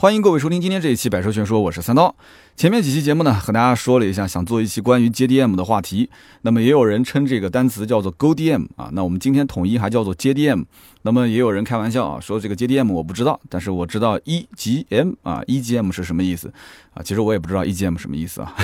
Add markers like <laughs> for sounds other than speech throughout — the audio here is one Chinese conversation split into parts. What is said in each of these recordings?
欢迎各位收听今天这一期《百车全说》，我是三刀。前面几期节目呢，和大家说了一下，想做一期关于 JDM 的话题。那么也有人称这个单词叫做 GoDM 啊，那我们今天统一还叫做 JDM。那么也有人开玩笑啊，说这个 JDM 我不知道，但是我知道 EGM 啊，EGM 是什么意思啊？其实我也不知道 EGM 什么意思啊。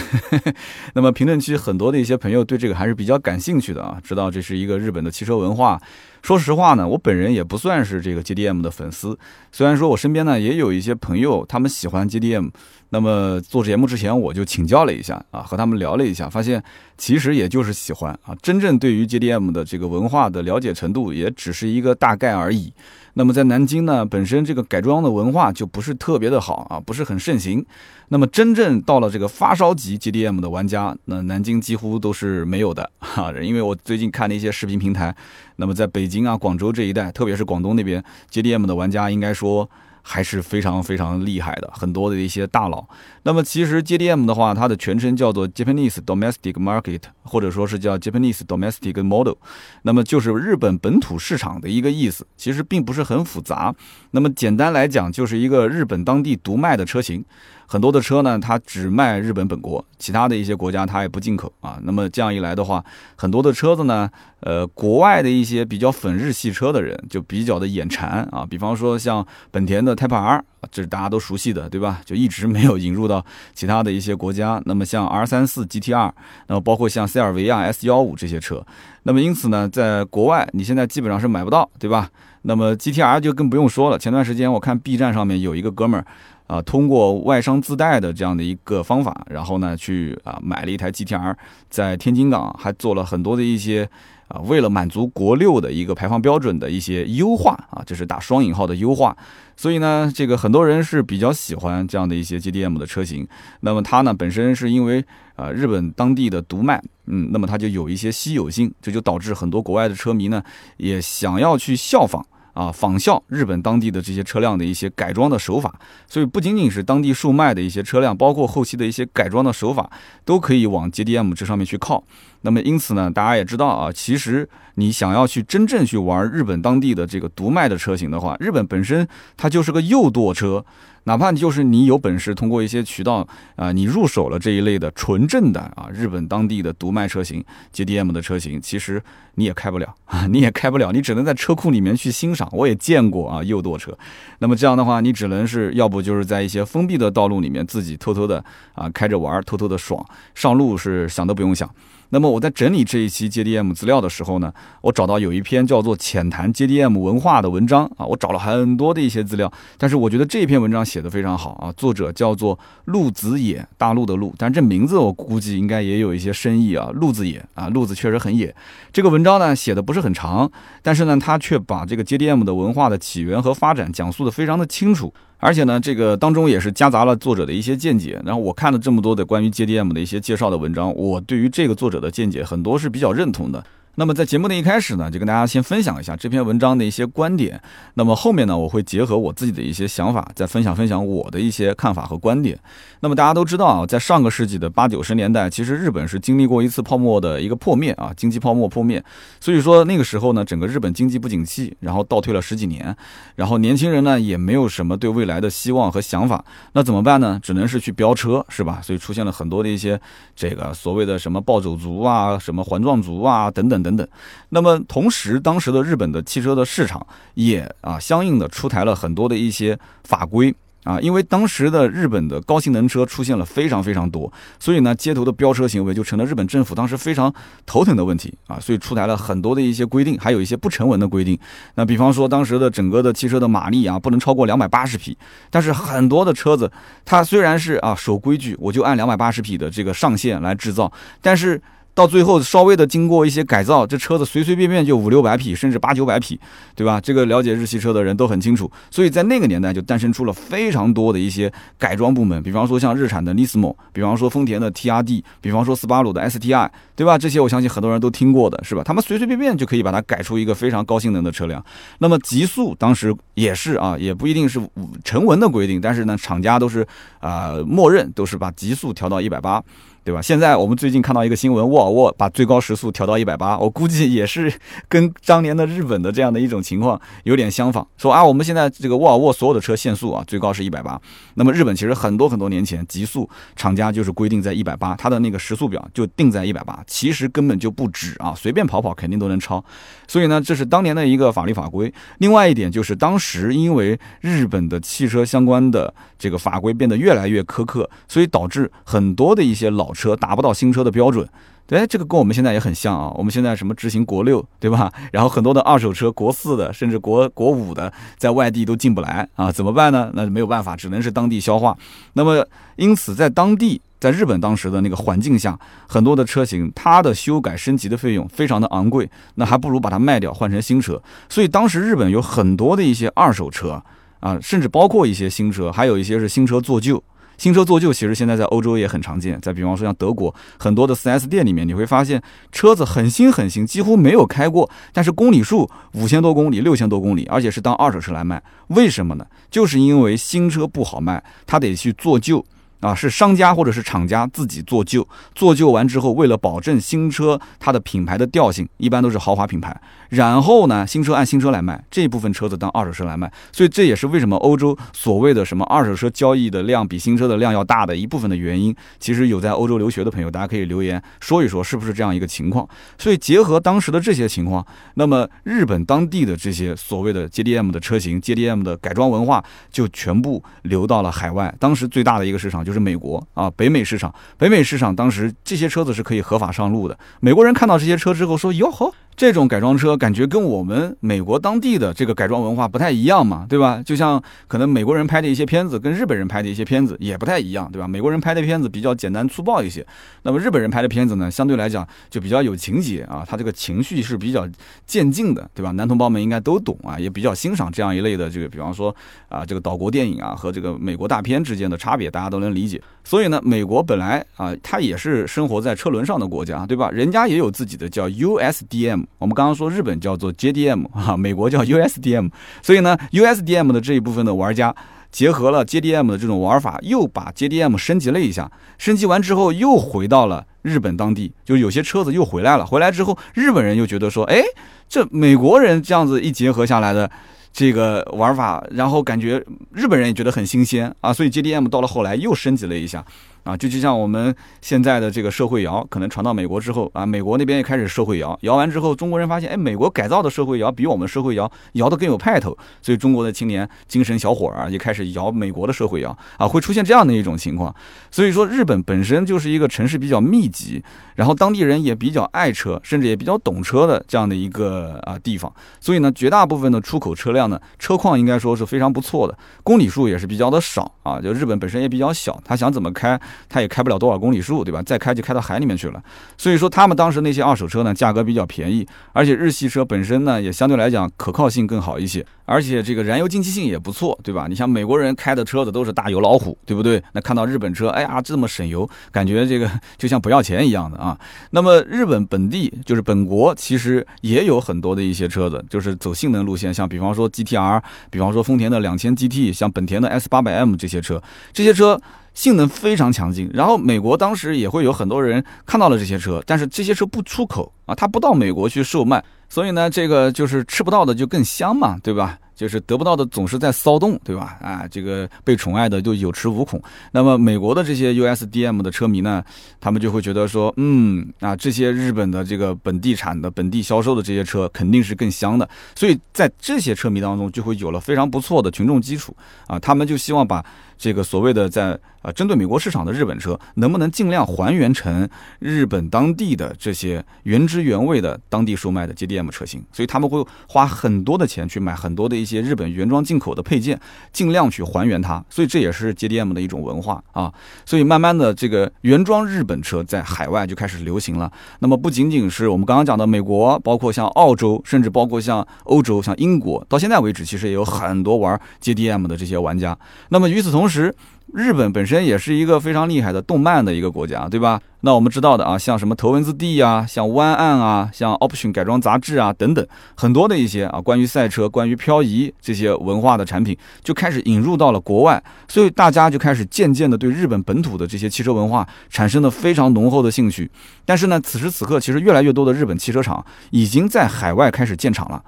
<laughs> 那么评论区很多的一些朋友对这个还是比较感兴趣的啊，知道这是一个日本的汽车文化。说实话呢，我本人也不算是这个 JDM 的粉丝。虽然说我身边呢也有一些朋友，他们喜欢 JDM。那么做节目之前，我就请教了一下啊，和他们聊了一下，发现其实也就是喜欢啊，真正对于 JDM 的这个文化的了解程度，也只是一个大概而已。那么在南京呢，本身这个改装的文化就不是特别的好啊，不是很盛行。那么真正到了这个发烧级 JDM 的玩家，那南京几乎都是没有的哈。因为我最近看了一些视频平台，那么在北京啊、广州这一带，特别是广东那边 JDM 的玩家，应该说。还是非常非常厉害的，很多的一些大佬。那么其实 JDM 的话，它的全称叫做 Japanese Domestic Market，或者说是叫 Japanese Domestic Model，那么就是日本本土市场的一个意思。其实并不是很复杂。那么简单来讲，就是一个日本当地独卖的车型。很多的车呢，它只卖日本本国，其他的一些国家它也不进口啊。那么这样一来的话，很多的车子呢，呃，国外的一些比较粉日系车的人就比较的眼馋啊。比方说像本田的 Type R，这是大家都熟悉的，对吧？就一直没有引入到其他的一些国家。那么像 R 三四 GTR，那么包括像塞尔维亚 S 幺五这些车，那么因此呢，在国外你现在基本上是买不到，对吧？那么 GTR 就更不用说了。前段时间我看 B 站上面有一个哥们儿。啊，通过外商自带的这样的一个方法，然后呢，去啊买了一台 GTR，在天津港还做了很多的一些啊，为了满足国六的一个排放标准的一些优化啊，这是打双引号的优化。所以呢，这个很多人是比较喜欢这样的一些 GDM 的车型。那么它呢，本身是因为啊日本当地的独卖，嗯，那么它就有一些稀有性，这就导致很多国外的车迷呢也想要去效仿。啊，仿效日本当地的这些车辆的一些改装的手法，所以不仅仅是当地售卖的一些车辆，包括后期的一些改装的手法，都可以往 JDM 这上面去靠。那么因此呢，大家也知道啊，其实你想要去真正去玩日本当地的这个独卖的车型的话，日本本身它就是个右舵车。哪怕就是你有本事通过一些渠道啊，你入手了这一类的纯正的啊日本当地的独卖车型 JDM 的车型，其实你也开不了 <laughs> 啊，你也开不了，你只能在车库里面去欣赏。我也见过啊右舵车，那么这样的话，你只能是要不就是在一些封闭的道路里面自己偷偷的啊开着玩，偷偷的爽，上路是想都不用想。那么我在整理这一期 JDM 资料的时候呢，我找到有一篇叫做《浅谈 JDM 文化》的文章啊，我找了很多的一些资料，但是我觉得这篇文章写的非常好啊，作者叫做陆子野，大陆的陆，但这名字我估计应该也有一些深意啊，陆子野啊，陆子确实很野。这个文章呢写的不是很长，但是呢，他却把这个 JDM 的文化的起源和发展讲述的非常的清楚。而且呢，这个当中也是夹杂了作者的一些见解。然后我看了这么多的关于 JDM 的一些介绍的文章，我对于这个作者的见解很多是比较认同的。那么在节目的一开始呢，就跟大家先分享一下这篇文章的一些观点。那么后面呢，我会结合我自己的一些想法，再分享分享我的一些看法和观点。那么大家都知道啊，在上个世纪的八九十年代，其实日本是经历过一次泡沫的一个破灭啊，经济泡沫破灭。所以说那个时候呢，整个日本经济不景气，然后倒退了十几年，然后年轻人呢也没有什么对未来的希望和想法。那怎么办呢？只能是去飙车，是吧？所以出现了很多的一些这个所谓的什么暴走族啊，什么环状族啊等等。等等，那么同时，当时的日本的汽车的市场也啊，相应的出台了很多的一些法规啊，因为当时的日本的高性能车出现了非常非常多，所以呢，街头的飙车行为就成了日本政府当时非常头疼的问题啊，所以出台了很多的一些规定，还有一些不成文的规定。那比方说，当时的整个的汽车的马力啊，不能超过两百八十匹，但是很多的车子，它虽然是啊守规矩，我就按两百八十匹的这个上限来制造，但是。到最后稍微的经过一些改造，这车子随随便便就五六百匹，甚至八九百匹，对吧？这个了解日系车的人都很清楚。所以在那个年代就诞生出了非常多的一些改装部门，比方说像日产的 Nismo，比方说丰田的 TRD，比方说斯巴鲁的 STI，对吧？这些我相信很多人都听过的是吧？他们随随便便就可以把它改出一个非常高性能的车辆。那么极速当时也是啊，也不一定是成文的规定，但是呢，厂家都是啊默认都是把极速调到一百八。对吧？现在我们最近看到一个新闻，沃尔沃把最高时速调到一百八，我估计也是跟当年的日本的这样的一种情况有点相仿。说啊，我们现在这个沃尔沃所有的车限速啊，最高是一百八。那么日本其实很多很多年前极速厂家就是规定在一百八，它的那个时速表就定在一百八，其实根本就不止啊，随便跑跑肯定都能超。所以呢，这是当年的一个法律法规。另外一点就是当时因为日本的汽车相关的这个法规变得越来越苛刻，所以导致很多的一些老车达不到新车的标准，对，这个跟我们现在也很像啊。我们现在什么执行国六，对吧？然后很多的二手车国四的，甚至国国五的，在外地都进不来啊，怎么办呢？那没有办法，只能是当地消化。那么因此，在当地，在日本当时的那个环境下，很多的车型它的修改升级的费用非常的昂贵，那还不如把它卖掉换成新车。所以当时日本有很多的一些二手车啊，甚至包括一些新车，还有一些是新车做旧。新车做旧，其实现在在欧洲也很常见。再比方说像德国很多的 4S 店里面，你会发现车子很新很新，几乎没有开过，但是公里数五千多公里、六千多公里，而且是当二手车来卖。为什么呢？就是因为新车不好卖，他得去做旧。啊，是商家或者是厂家自己做旧，做旧完之后，为了保证新车它的品牌的调性，一般都是豪华品牌。然后呢，新车按新车来卖，这部分车子当二手车来卖。所以这也是为什么欧洲所谓的什么二手车交易的量比新车的量要大的一部分的原因。其实有在欧洲留学的朋友，大家可以留言说一说，是不是这样一个情况？所以结合当时的这些情况，那么日本当地的这些所谓的 JDM 的车型，JDM 的改装文化就全部流到了海外。当时最大的一个市场就。是美国啊，北美市场，北美市场当时这些车子是可以合法上路的。美国人看到这些车之后说：“哟呵。”这种改装车感觉跟我们美国当地的这个改装文化不太一样嘛，对吧？就像可能美国人拍的一些片子跟日本人拍的一些片子也不太一样，对吧？美国人拍的片子比较简单粗暴一些，那么日本人拍的片子呢，相对来讲就比较有情节啊，他这个情绪是比较渐进的，对吧？男同胞们应该都懂啊，也比较欣赏这样一类的这个，比方说啊，这个岛国电影啊和这个美国大片之间的差别，大家都能理解。所以呢，美国本来啊，它也是生活在车轮上的国家，对吧？人家也有自己的叫 USDM。我们刚刚说日本叫做 JDM 啊，<laughs> 美国叫 USDM，所以呢，USDM 的这一部分的玩家结合了 JDM 的这种玩法，又把 JDM 升级了一下，升级完之后又回到了日本当地，就有些车子又回来了。回来之后，日本人又觉得说，哎，这美国人这样子一结合下来的这个玩法，然后感觉日本人也觉得很新鲜啊，所以 JDM 到了后来又升级了一下。啊，就就像我们现在的这个社会摇，可能传到美国之后啊，美国那边也开始社会摇，摇完之后，中国人发现，哎，美国改造的社会摇比我们社会摇摇的更有派头，所以中国的青年精神小伙儿啊也开始摇美国的社会摇啊，会出现这样的一种情况。所以说，日本本身就是一个城市比较密集，然后当地人也比较爱车，甚至也比较懂车的这样的一个啊地方，所以呢，绝大部分的出口车辆呢，车况应该说是非常不错的，公里数也是比较的少啊，就日本本身也比较小，他想怎么开。它也开不了多少公里数，对吧？再开就开到海里面去了。所以说，他们当时那些二手车呢，价格比较便宜，而且日系车本身呢，也相对来讲可靠性更好一些，而且这个燃油经济性也不错，对吧？你像美国人开的车子都是大油老虎，对不对？那看到日本车，哎呀，这么省油，感觉这个就像不要钱一样的啊。那么日本本地就是本国，其实也有很多的一些车子，就是走性能路线，像比方说 GTR，比方说丰田的两千 GT，像本田的 S 八百 M 这些车，这些车。性能非常强劲，然后美国当时也会有很多人看到了这些车，但是这些车不出口啊，它不到美国去售卖，所以呢，这个就是吃不到的就更香嘛，对吧？就是得不到的总是在骚动，对吧？啊，这个被宠爱的就有恃无恐。那么美国的这些 USDM 的车迷呢，他们就会觉得说，嗯，啊，这些日本的这个本地产的、本地销售的这些车肯定是更香的，所以在这些车迷当中就会有了非常不错的群众基础啊，他们就希望把。这个所谓的在啊针对美国市场的日本车，能不能尽量还原成日本当地的这些原汁原味的当地售卖的 JDM 车型？所以他们会花很多的钱去买很多的一些日本原装进口的配件，尽量去还原它。所以这也是 JDM 的一种文化啊。所以慢慢的，这个原装日本车在海外就开始流行了。那么不仅仅是我们刚刚讲的美国，包括像澳洲，甚至包括像欧洲、像英国，到现在为止其实也有很多玩 JDM 的这些玩家。那么与此同同时。日本本身也是一个非常厉害的动漫的一个国家，对吧？那我们知道的啊，像什么头文字 D 啊，像湾岸啊，像 Option 改装杂志啊等等，很多的一些啊关于赛车、关于漂移这些文化的产品就开始引入到了国外，所以大家就开始渐渐的对日本本土的这些汽车文化产生了非常浓厚的兴趣。但是呢，此时此刻其实越来越多的日本汽车厂已经在海外开始建厂了。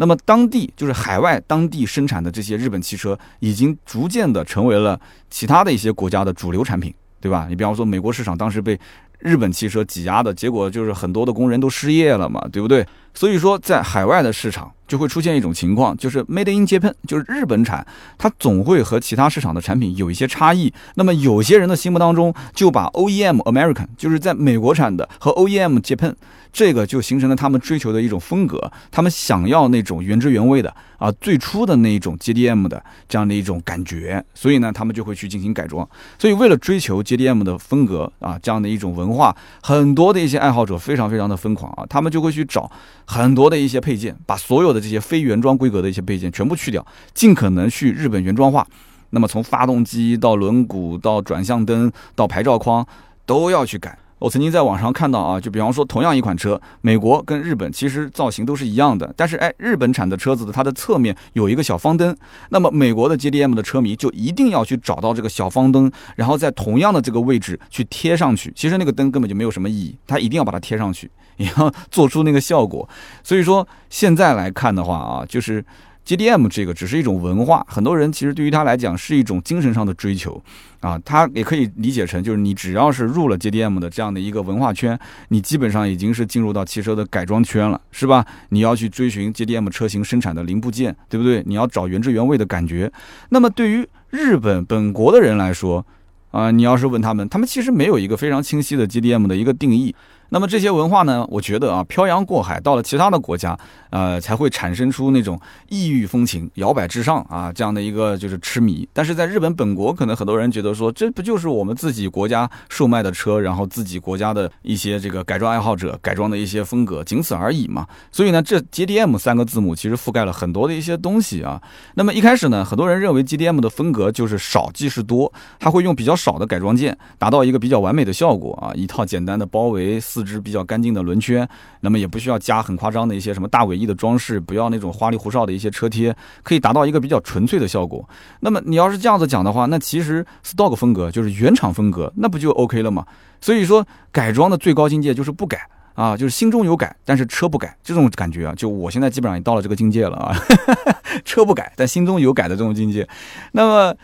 那么当地就是海外当地生产的这些日本汽车，已经逐渐的成为了其他的一些国家的主流产品，对吧？你比方说美国市场当时被日本汽车挤压的结果，就是很多的工人都失业了嘛，对不对？所以说在海外的市场就会出现一种情况，就是 Made in Japan，就是日本产，它总会和其他市场的产品有一些差异。那么有些人的心目当中就把 OEM American，就是在美国产的和 OEM Japan。这个就形成了他们追求的一种风格，他们想要那种原汁原味的啊，最初的那一种 JDM 的这样的一种感觉，所以呢，他们就会去进行改装。所以为了追求 JDM 的风格啊，这样的一种文文化，很多的一些爱好者非常非常的疯狂啊，他们就会去找很多的一些配件，把所有的这些非原装规格的一些配件全部去掉，尽可能去日本原装化。那么从发动机到轮毂到转向灯到牌照框都要去改。我曾经在网上看到啊，就比方说同样一款车，美国跟日本其实造型都是一样的，但是哎，日本产的车子的它的侧面有一个小方灯，那么美国的 JDM 的车迷就一定要去找到这个小方灯，然后在同样的这个位置去贴上去。其实那个灯根本就没有什么意义，它一定要把它贴上去，也要 <laughs> 做出那个效果。所以说现在来看的话啊，就是。JDM 这个只是一种文化，很多人其实对于他来讲是一种精神上的追求，啊，他也可以理解成就是你只要是入了 JDM 的这样的一个文化圈，你基本上已经是进入到汽车的改装圈了，是吧？你要去追寻 JDM 车型生产的零部件，对不对？你要找原汁原味的感觉。那么对于日本本国的人来说，啊，你要是问他们，他们其实没有一个非常清晰的 JDM 的一个定义。那么这些文化呢？我觉得啊，漂洋过海到了其他的国家，呃，才会产生出那种异域风情、摇摆至上啊这样的一个就是痴迷。但是在日本本国，可能很多人觉得说，这不就是我们自己国家售卖的车，然后自己国家的一些这个改装爱好者改装的一些风格，仅此而已嘛。所以呢，这 JDM 三个字母其实覆盖了很多的一些东西啊。那么一开始呢，很多人认为 JDM 的风格就是少即是多，它会用比较少的改装件，达到一个比较完美的效果啊，一套简单的包围。四支比较干净的轮圈，那么也不需要加很夸张的一些什么大尾翼的装饰，不要那种花里胡哨的一些车贴，可以达到一个比较纯粹的效果。那么你要是这样子讲的话，那其实 stock 风格就是原厂风格，那不就 OK 了吗？所以说改装的最高境界就是不改啊，就是心中有改，但是车不改，这种感觉啊，就我现在基本上也到了这个境界了啊，<laughs> 车不改，但心中有改的这种境界。那么。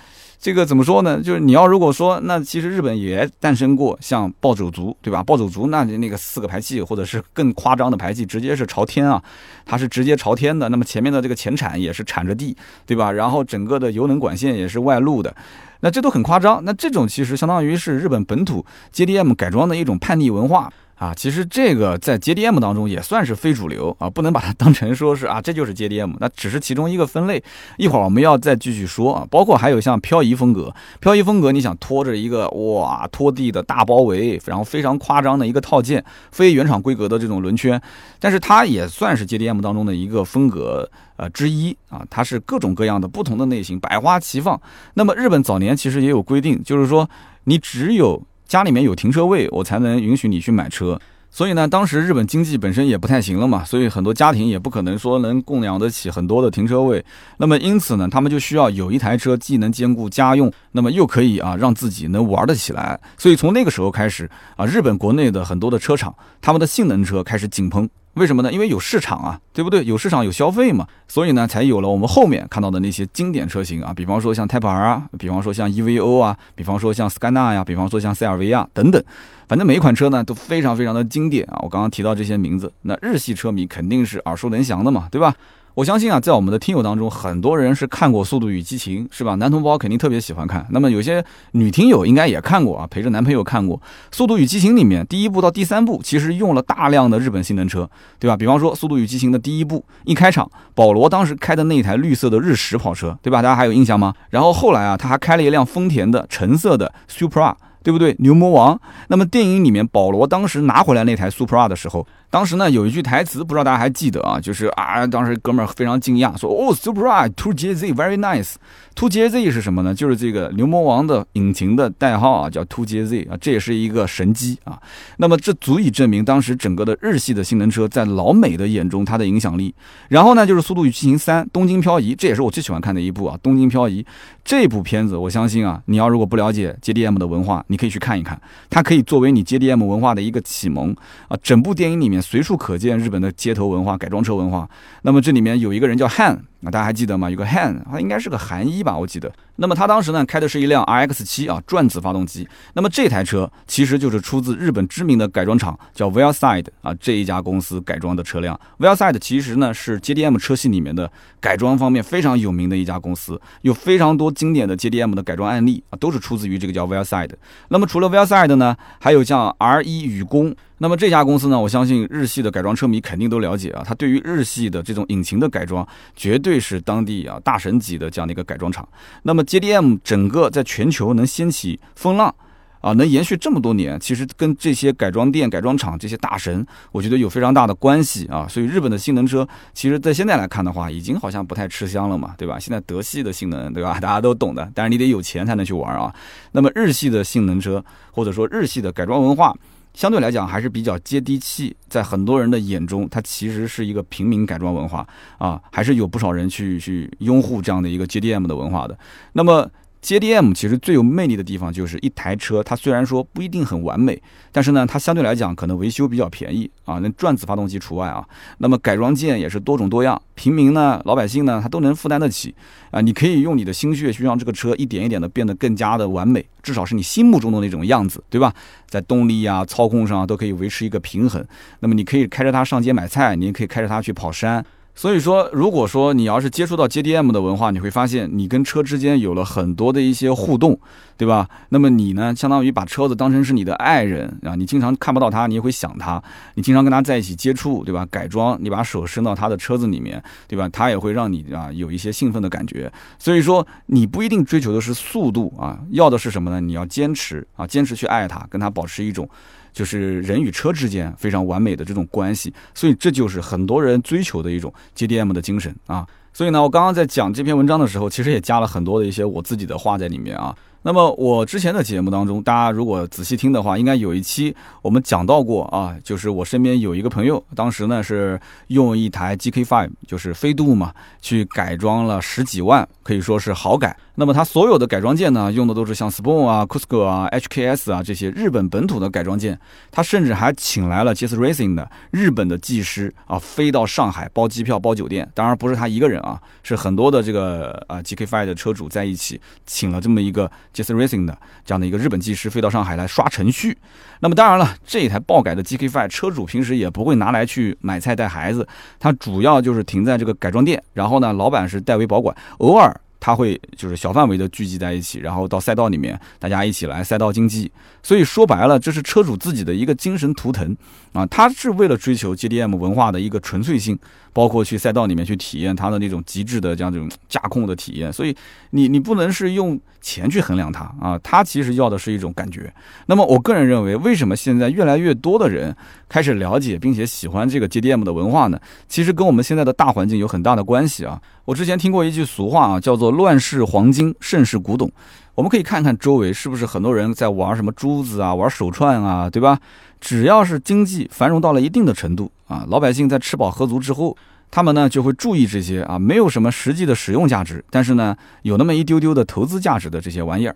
这个怎么说呢？就是你要如果说，那其实日本也诞生过像暴走族，对吧？暴走族那那个四个排气，或者是更夸张的排气，直接是朝天啊，它是直接朝天的。那么前面的这个前铲也是铲着地，对吧？然后整个的油能管线也是外露的，那这都很夸张。那这种其实相当于是日本本土 JDM 改装的一种叛逆文化。啊，其实这个在 JDM 当中也算是非主流啊，不能把它当成说是啊，这就是 JDM，那只是其中一个分类。一会儿我们要再继续说啊，包括还有像漂移风格，漂移风格，你想拖着一个哇拖地的大包围，然后非常夸张的一个套件，非原厂规格的这种轮圈，但是它也算是 JDM 当中的一个风格呃之一啊，它是各种各样的不同的类型，百花齐放。那么日本早年其实也有规定，就是说你只有家里面有停车位，我才能允许你去买车。所以呢，当时日本经济本身也不太行了嘛，所以很多家庭也不可能说能供养得起很多的停车位。那么因此呢，他们就需要有一台车，既能兼顾家用，那么又可以啊让自己能玩得起来。所以从那个时候开始啊，日本国内的很多的车厂，他们的性能车开始井喷。为什么呢？因为有市场啊，对不对？有市场有消费嘛，所以呢，才有了我们后面看到的那些经典车型啊，比方说像 Type R 啊，比方说像 EVO 啊，比方说像 Scania 呀，比方说像 CRV 啊等等，反正每一款车呢都非常非常的经典啊。我刚刚提到这些名字，那日系车迷肯定是耳熟能详的嘛，对吧？我相信啊，在我们的听友当中，很多人是看过《速度与激情》，是吧？男同胞肯定特别喜欢看。那么有些女听友应该也看过啊，陪着男朋友看过《速度与激情》里面第一部到第三部，其实用了大量的日本性能车，对吧？比方说《速度与激情》的第一部一开场，保罗当时开的那台绿色的日食跑车，对吧？大家还有印象吗？然后后来啊，他还开了一辆丰田的橙色的 Supra。对不对？牛魔王。那么电影里面，保罗当时拿回来那台 Supra 的时候，当时呢有一句台词，不知道大家还记得啊？就是啊，当时哥们儿非常惊讶，说哦，Supra Two JZ very nice。Two JZ 是什么呢？就是这个牛魔王的引擎的代号啊，叫 Two JZ 啊，这也是一个神机啊。那么这足以证明当时整个的日系的性能车在老美的眼中它的影响力。然后呢，就是《速度与激情三：东京漂移》，这也是我最喜欢看的一部啊，《东京漂移》这部片子，我相信啊，你要如果不了解 JDM 的文化，你可以去看一看，它可以作为你 JDM 文化的一个启蒙啊。整部电影里面。随处可见日本的街头文化、改装车文化。那么这里面有一个人叫汉，那大家还记得吗？有个汉，他应该是个韩裔吧，我记得。那么他当时呢开的是一辆 RX 七啊转子发动机。那么这台车其实就是出自日本知名的改装厂叫 v e l Side 啊这一家公司改装的车辆。v e l Side 其实呢是 JDM 车系里面的改装方面非常有名的一家公司，有非常多经典的 JDM 的改装案例啊都是出自于这个叫 v e l Side。那么除了 v e l Side 呢，还有像 R 一宇工。那么这家公司呢，我相信日系的改装车迷肯定都了解啊，它对于日系的这种引擎的改装，绝对是当地啊大神级的这样的一个改装厂。那么 JDM 整个在全球能掀起风浪啊，能延续这么多年，其实跟这些改装店、改装厂这些大神，我觉得有非常大的关系啊。所以日本的性能车，其实在现在来看的话，已经好像不太吃香了嘛，对吧？现在德系的性能，对吧？<laughs> 大家都懂的，但是你得有钱才能去玩啊。那么日系的性能车，或者说日系的改装文化。相对来讲还是比较接地气，在很多人的眼中，它其实是一个平民改装文化啊，还是有不少人去去拥护这样的一个 JDM 的文化的。那么。JDM 其实最有魅力的地方就是一台车，它虽然说不一定很完美，但是呢，它相对来讲可能维修比较便宜啊，那转子发动机除外啊。那么改装件也是多种多样，平民呢、老百姓呢，他都能负担得起啊。你可以用你的心血去让这个车一点一点的变得更加的完美，至少是你心目中的那种样子，对吧？在动力啊、操控上都可以维持一个平衡。那么你可以开着它上街买菜，你也可以开着它去跑山。所以说，如果说你要是接触到 JDM 的文化，你会发现你跟车之间有了很多的一些互动，对吧？那么你呢，相当于把车子当成是你的爱人啊，你经常看不到他，你也会想他，你经常跟他在一起接触，对吧？改装，你把手伸到他的车子里面，对吧？他也会让你啊有一些兴奋的感觉。所以说，你不一定追求的是速度啊，要的是什么呢？你要坚持啊，坚持去爱他，跟他保持一种。就是人与车之间非常完美的这种关系，所以这就是很多人追求的一种 JDM 的精神啊。所以呢，我刚刚在讲这篇文章的时候，其实也加了很多的一些我自己的话在里面啊。那么我之前的节目当中，大家如果仔细听的话，应该有一期我们讲到过啊，就是我身边有一个朋友，当时呢是用一台 GK5，就是飞度嘛，去改装了十几万，可以说是好改。那么它所有的改装件呢，用的都是像 Spoon 啊、Cusco 啊、HKS 啊这些日本本土的改装件。他甚至还请来了 Jas Racing 的日本的技师啊，飞到上海包机票、包酒店。当然不是他一个人啊，是很多的这个啊 GK5 的车主在一起，请了这么一个 Jas Racing 的这样的一个日本技师飞到上海来刷程序。那么当然了，这一台爆改的 GK5 车主平时也不会拿来去买菜带孩子，它主要就是停在这个改装店，然后呢，老板是代为保管，偶尔。他会就是小范围的聚集在一起，然后到赛道里面，大家一起来赛道竞技。所以说白了，这是车主自己的一个精神图腾啊，他是为了追求 JDM 文化的一个纯粹性。包括去赛道里面去体验它的那种极致的这样这种驾控的体验，所以你你不能是用钱去衡量它啊，它其实要的是一种感觉。那么我个人认为，为什么现在越来越多的人开始了解并且喜欢这个 JDM 的文化呢？其实跟我们现在的大环境有很大的关系啊。我之前听过一句俗话啊，叫做“乱世黄金，盛世古董”。我们可以看看周围是不是很多人在玩什么珠子啊，玩手串啊，对吧？只要是经济繁荣到了一定的程度啊，老百姓在吃饱喝足之后，他们呢就会注意这些啊，没有什么实际的使用价值，但是呢有那么一丢丢的投资价值的这些玩意儿。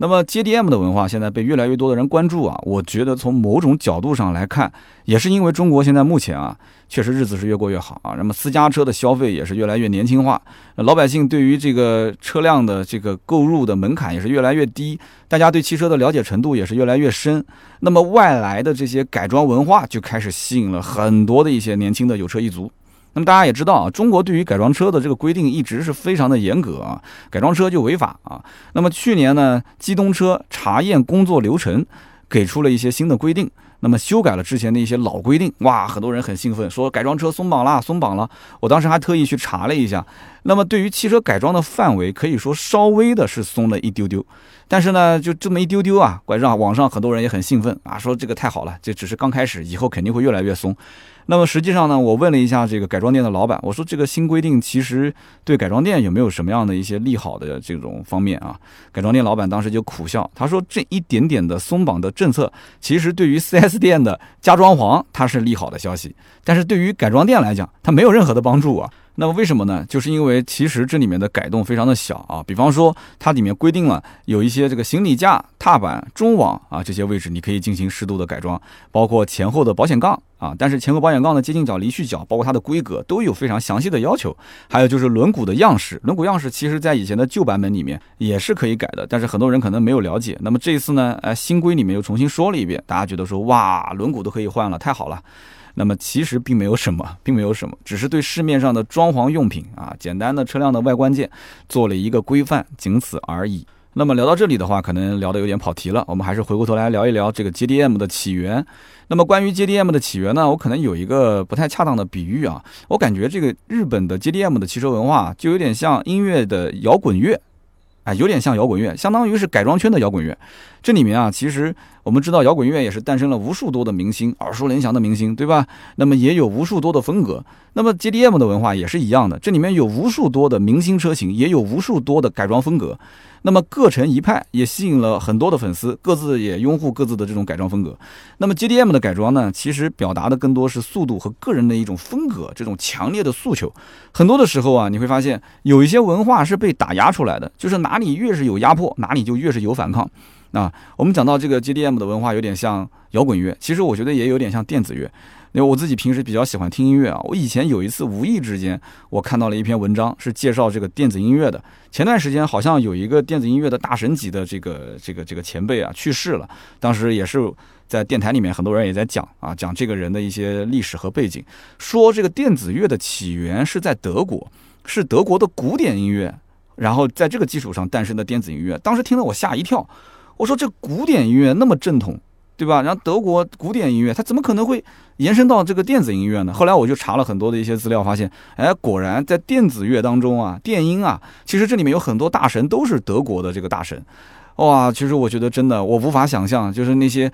那么 JDM 的文化现在被越来越多的人关注啊，我觉得从某种角度上来看，也是因为中国现在目前啊，确实日子是越过越好啊。那么私家车的消费也是越来越年轻化，老百姓对于这个车辆的这个购入的门槛也是越来越低，大家对汽车的了解程度也是越来越深。那么外来的这些改装文化就开始吸引了很多的一些年轻的有车一族。那么大家也知道啊，中国对于改装车的这个规定一直是非常的严格啊，改装车就违法啊。那么去年呢，机动车查验工作流程给出了一些新的规定那么修改了之前的一些老规定，哇，很多人很兴奋，说改装车松绑了，松绑了。我当时还特意去查了一下，那么对于汽车改装的范围，可以说稍微的是松了一丢丢，但是呢，就这么一丢丢啊，拐让网上很多人也很兴奋啊，说这个太好了，这只是刚开始，以后肯定会越来越松。那么实际上呢，我问了一下这个改装店的老板，我说这个新规定其实对改装店有没有什么样的一些利好的这种方面啊？改装店老板当时就苦笑，他说这一点点的松绑的政策，其实对于 4S 店的加装潢它是利好的消息，但是对于改装店来讲，它没有任何的帮助啊。那么为什么呢？就是因为其实这里面的改动非常的小啊，比方说它里面规定了有一些这个行李架、踏板、中网啊这些位置你可以进行适度的改装，包括前后的保险杠啊，但是前后保险杠的接近角、离去角，包括它的规格都有非常详细的要求。还有就是轮毂的样式，轮毂样式其实在以前的旧版本里面也是可以改的，但是很多人可能没有了解。那么这一次呢，哎，新规里面又重新说了一遍，大家觉得说哇，轮毂都可以换了，太好了。那么其实并没有什么，并没有什么，<laughs> 只是对市面上的装潢用品啊，简单的车辆的外观件做了一个规范，仅此而已。那么聊到这里的话，可能聊得有点跑题了，我们还是回过头来聊一聊这个 JDM 的起源。那么关于 JDM 的起源呢，我可能有一个不太恰当的比喻啊，我感觉这个日本的 JDM 的汽车文化就有点像音乐的摇滚乐。啊，有点像摇滚乐，相当于是改装圈的摇滚乐。这里面啊，其实我们知道，摇滚乐也是诞生了无数多的明星，耳熟能详的明星，对吧？那么也有无数多的风格。那么 JDM 的文化也是一样的，这里面有无数多的明星车型，也有无数多的改装风格。那么各成一派，也吸引了很多的粉丝，各自也拥护各自的这种改装风格。那么 JDM 的改装呢，其实表达的更多是速度和个人的一种风格，这种强烈的诉求。很多的时候啊，你会发现有一些文化是被打压出来的，就是哪里越是有压迫，哪里就越是有反抗。啊，我们讲到这个 JDM 的文化有点像摇滚乐，其实我觉得也有点像电子乐。因为我自己平时比较喜欢听音乐啊，我以前有一次无意之间，我看到了一篇文章，是介绍这个电子音乐的。前段时间好像有一个电子音乐的大神级的这个这个这个前辈啊去世了，当时也是在电台里面很多人也在讲啊，讲这个人的一些历史和背景，说这个电子乐的起源是在德国，是德国的古典音乐，然后在这个基础上诞生的电子音乐。当时听得我吓一跳，我说这古典音乐那么正统。对吧？然后德国古典音乐，它怎么可能会延伸到这个电子音乐呢？后来我就查了很多的一些资料，发现，哎，果然在电子乐当中啊，电音啊，其实这里面有很多大神都是德国的这个大神，哇，其实我觉得真的我无法想象，就是那些。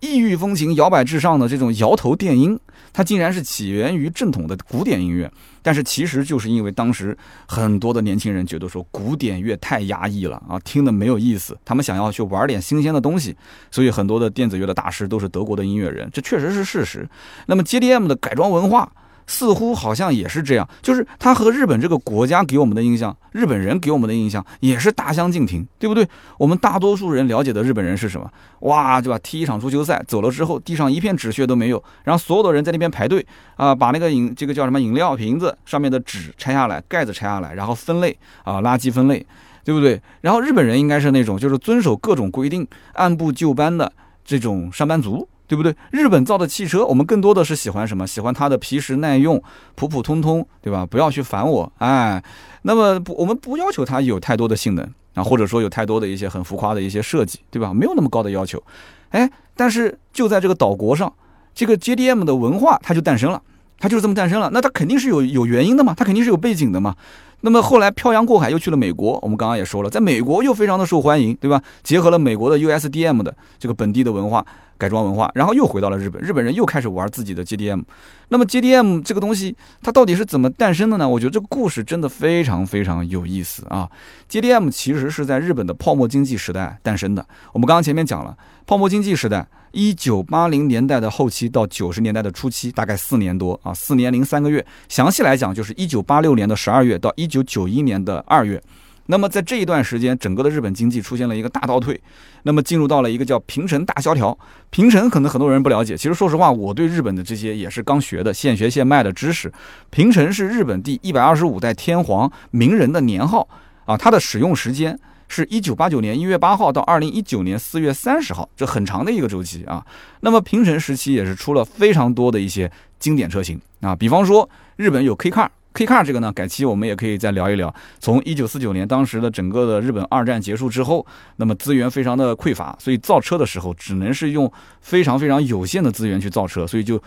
异域风情、摇摆至上的这种摇头电音，它竟然是起源于正统的古典音乐。但是其实就是因为当时很多的年轻人觉得说古典乐太压抑了啊，听的没有意思，他们想要去玩点新鲜的东西，所以很多的电子乐的大师都是德国的音乐人，这确实是事实。那么 JDM 的改装文化。似乎好像也是这样，就是他和日本这个国家给我们的印象，日本人给我们的印象也是大相径庭，对不对？我们大多数人了解的日本人是什么？哇，对吧？踢一场足球赛走了之后，地上一片纸屑都没有，然后所有的人在那边排队啊，把那个饮这个叫什么饮料瓶子上面的纸拆下来，盖子拆下来，然后分类啊，垃圾分类，对不对？然后日本人应该是那种就是遵守各种规定、按部就班的这种上班族。对不对？日本造的汽车，我们更多的是喜欢什么？喜欢它的皮实耐用、普普通通，对吧？不要去烦我，哎。那么不，我们不要求它有太多的性能啊，或者说有太多的一些很浮夸的一些设计，对吧？没有那么高的要求，哎。但是就在这个岛国上，这个 JDM 的文化它就诞生了，它就是这么诞生了。那它肯定是有有原因的嘛，它肯定是有背景的嘛。那么后来漂洋过海又去了美国，我们刚刚也说了，在美国又非常的受欢迎，对吧？结合了美国的 USDM 的这个本地的文化。改装文化，然后又回到了日本，日本人又开始玩自己的 JDM。那么 JDM 这个东西，它到底是怎么诞生的呢？我觉得这个故事真的非常非常有意思啊！JDM 其实是在日本的泡沫经济时代诞生的。我们刚刚前面讲了，泡沫经济时代，一九八零年代的后期到九十年代的初期，大概四年多啊，四年零三个月。详细来讲，就是一九八六年的十二月到一九九一年的二月。那么在这一段时间，整个的日本经济出现了一个大倒退，那么进入到了一个叫平成大萧条。平成可能很多人不了解，其实说实话，我对日本的这些也是刚学的，现学现卖的知识。平成是日本第一百二十五代天皇明仁的年号啊，它的使用时间是一九八九年一月八号到二零一九年四月三十号，这很长的一个周期啊。那么平成时期也是出了非常多的一些经典车型啊，比方说日本有 K Car。K Car 这个呢，改期我们也可以再聊一聊。从一九四九年当时的整个的日本二战结束之后，那么资源非常的匮乏，所以造车的时候只能是用非常非常有限的资源去造车，所以就。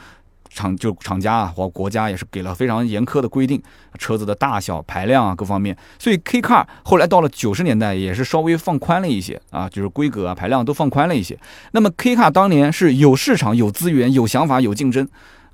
厂就厂家啊，或国家也是给了非常严苛的规定，车子的大小、排量啊各方面。所以 K Car 后来到了九十年代也是稍微放宽了一些啊，就是规格啊、排量都放宽了一些。那么 K Car 当年是有市场、有资源、有想法、有竞争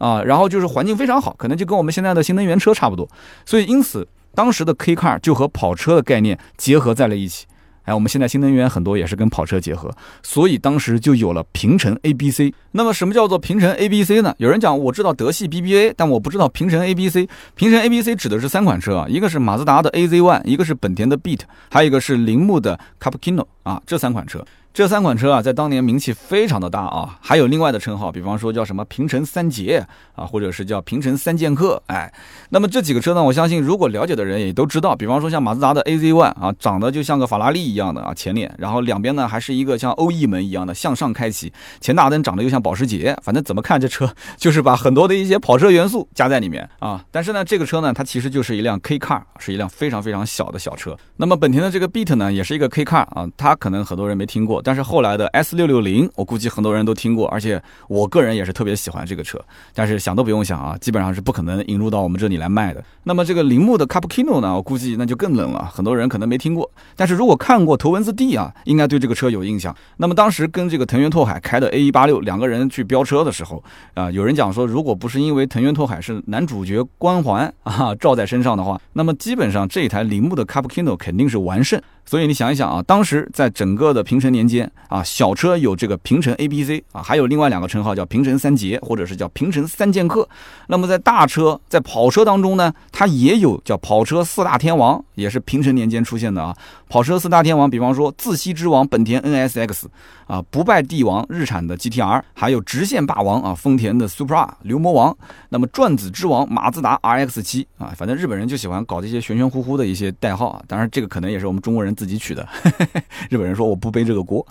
啊，然后就是环境非常好，可能就跟我们现在的新能源车差不多。所以因此当时的 K Car 就和跑车的概念结合在了一起。哎，我们现在新能源很多也是跟跑车结合，所以当时就有了平成 A B C。那么什么叫做平成 A B C 呢？有人讲我知道德系 B B A，但我不知道平成 A B C。平成 A B C 指的是三款车啊，一个是马自达的 A Z One，一个是本田的 Beat，还有一个是铃木的 Cappuccino 啊，这三款车。这三款车啊，在当年名气非常的大啊，还有另外的称号，比方说叫什么平城三杰啊，或者是叫平城三剑客，哎，那么这几个车呢，我相信如果了解的人也都知道，比方说像马自达的 A Z One 啊，长得就像个法拉利一样的啊前脸，然后两边呢还是一个像欧翼门一样的向上开启，前大灯长得又像保时捷，反正怎么看这车就是把很多的一些跑车元素加在里面啊。但是呢，这个车呢，它其实就是一辆 K Car，是一辆非常非常小的小车。那么本田的这个 Beat 呢，也是一个 K Car 啊，它可能很多人没听过。但是后来的 S 六六零，我估计很多人都听过，而且我个人也是特别喜欢这个车。但是想都不用想啊，基本上是不可能引入到我们这里来卖的。那么这个铃木的 Cappuccino 呢，我估计那就更冷了，很多人可能没听过。但是如果看过《头文字 D》啊，应该对这个车有印象。那么当时跟这个藤原拓海开的 A 一八六两个人去飙车的时候啊，有人讲说，如果不是因为藤原拓海是男主角光环啊照在身上的话，那么基本上这一台铃木的 Cappuccino 肯定是完胜。所以你想一想啊，当时在整个的平成年间啊，小车有这个平成 A B C 啊，还有另外两个称号叫平成三杰，或者是叫平成三剑客。那么在大车在跑车当中呢，它也有叫跑车四大天王，也是平成年间出现的啊。跑车四大天王，比方说自吸之王本田 N S X 啊，不败帝王日产的 G T R，还有直线霸王啊丰田的 Supra 流魔王。那么转子之王马自达 R X 七啊，反正日本人就喜欢搞这些玄玄乎乎的一些代号啊。当然这个可能也是我们中国人。自己取的，<laughs> 日本人说我不背这个锅。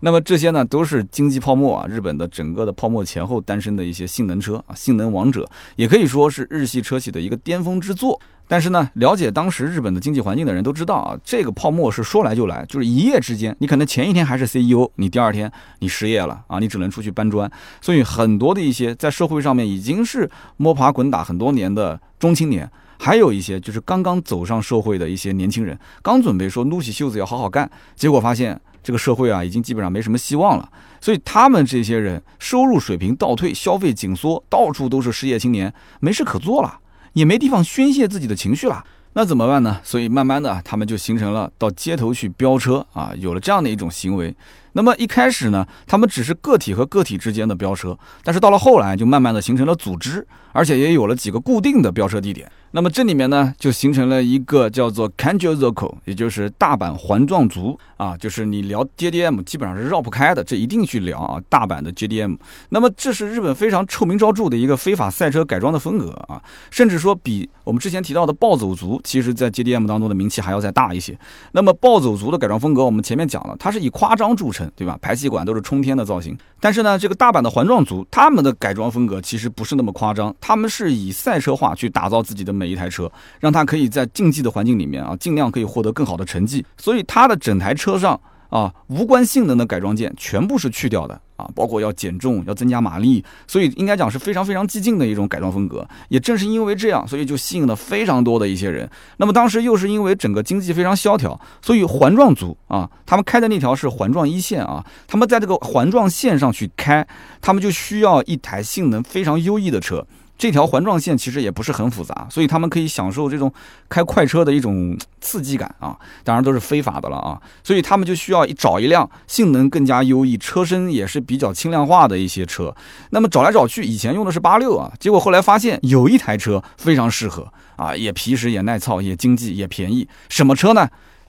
那么这些呢，都是经济泡沫啊，日本的整个的泡沫前后诞生的一些性能车啊，性能王者，也可以说是日系车企的一个巅峰之作。但是呢，了解当时日本的经济环境的人都知道啊，这个泡沫是说来就来，就是一夜之间，你可能前一天还是 CEO，你第二天你失业了啊，你只能出去搬砖。所以很多的一些在社会上面已经是摸爬滚打很多年的中青年。还有一些就是刚刚走上社会的一些年轻人，刚准备说撸起袖子要好好干，结果发现这个社会啊已经基本上没什么希望了。所以他们这些人收入水平倒退，消费紧缩，到处都是失业青年，没事可做了，也没地方宣泄自己的情绪了，那怎么办呢？所以慢慢的他们就形成了到街头去飙车啊，有了这样的一种行为。那么一开始呢，他们只是个体和个体之间的飙车，但是到了后来就慢慢的形成了组织，而且也有了几个固定的飙车地点。那么这里面呢，就形成了一个叫做 Kanjo Zoko，也就是大阪环状族啊，就是你聊 JDM 基本上是绕不开的，这一定去聊啊，大阪的 JDM。那么这是日本非常臭名昭著的一个非法赛车改装的风格啊，甚至说比我们之前提到的暴走族，其实在 JDM 当中的名气还要再大一些。那么暴走族的改装风格，我们前面讲了，它是以夸张著称，对吧？排气管都是冲天的造型。但是呢，这个大阪的环状族，他们的改装风格其实不是那么夸张，他们是以赛车化去打造自己的。每一台车，让它可以在竞技的环境里面啊，尽量可以获得更好的成绩。所以它的整台车上啊，无关性能的改装件全部是去掉的啊，包括要减重、要增加马力。所以应该讲是非常非常激进的一种改装风格。也正是因为这样，所以就吸引了非常多的一些人。那么当时又是因为整个经济非常萧条，所以环状族啊，他们开的那条是环状一线啊，他们在这个环状线上去开，他们就需要一台性能非常优异的车。这条环状线其实也不是很复杂，所以他们可以享受这种开快车的一种刺激感啊，当然都是非法的了啊，所以他们就需要找一辆性能更加优异、车身也是比较轻量化的一些车。那么找来找去，以前用的是八六啊，结果后来发现有一台车非常适合啊，也皮实、也耐操、也经济、也便宜，什么车呢？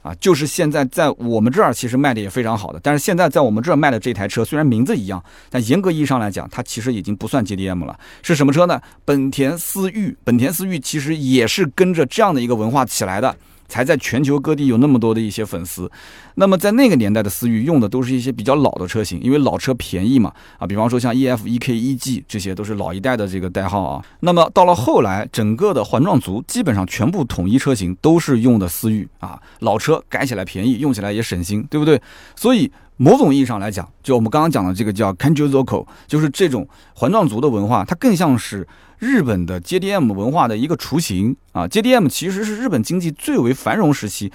啊，就是现在在我们这儿其实卖的也非常好的，但是现在在我们这儿卖的这台车虽然名字一样，但严格意义上来讲，它其实已经不算 JDM 了。是什么车呢？本田思域。本田思域其实也是跟着这样的一个文化起来的。才在全球各地有那么多的一些粉丝。那么在那个年代的思域用的都是一些比较老的车型，因为老车便宜嘛，啊，比方说像 EF、EK、EG 这些都是老一代的这个代号啊。那么到了后来，整个的环状族基本上全部统一车型都是用的思域啊，老车改起来便宜，用起来也省心，对不对？所以某种意义上来讲，就我们刚刚讲的这个叫 CANJOZOCO，就是这种环状族的文化，它更像是日本的 JDM 文化的一个雏形啊。JDM 其实是日本经济最为繁荣时期。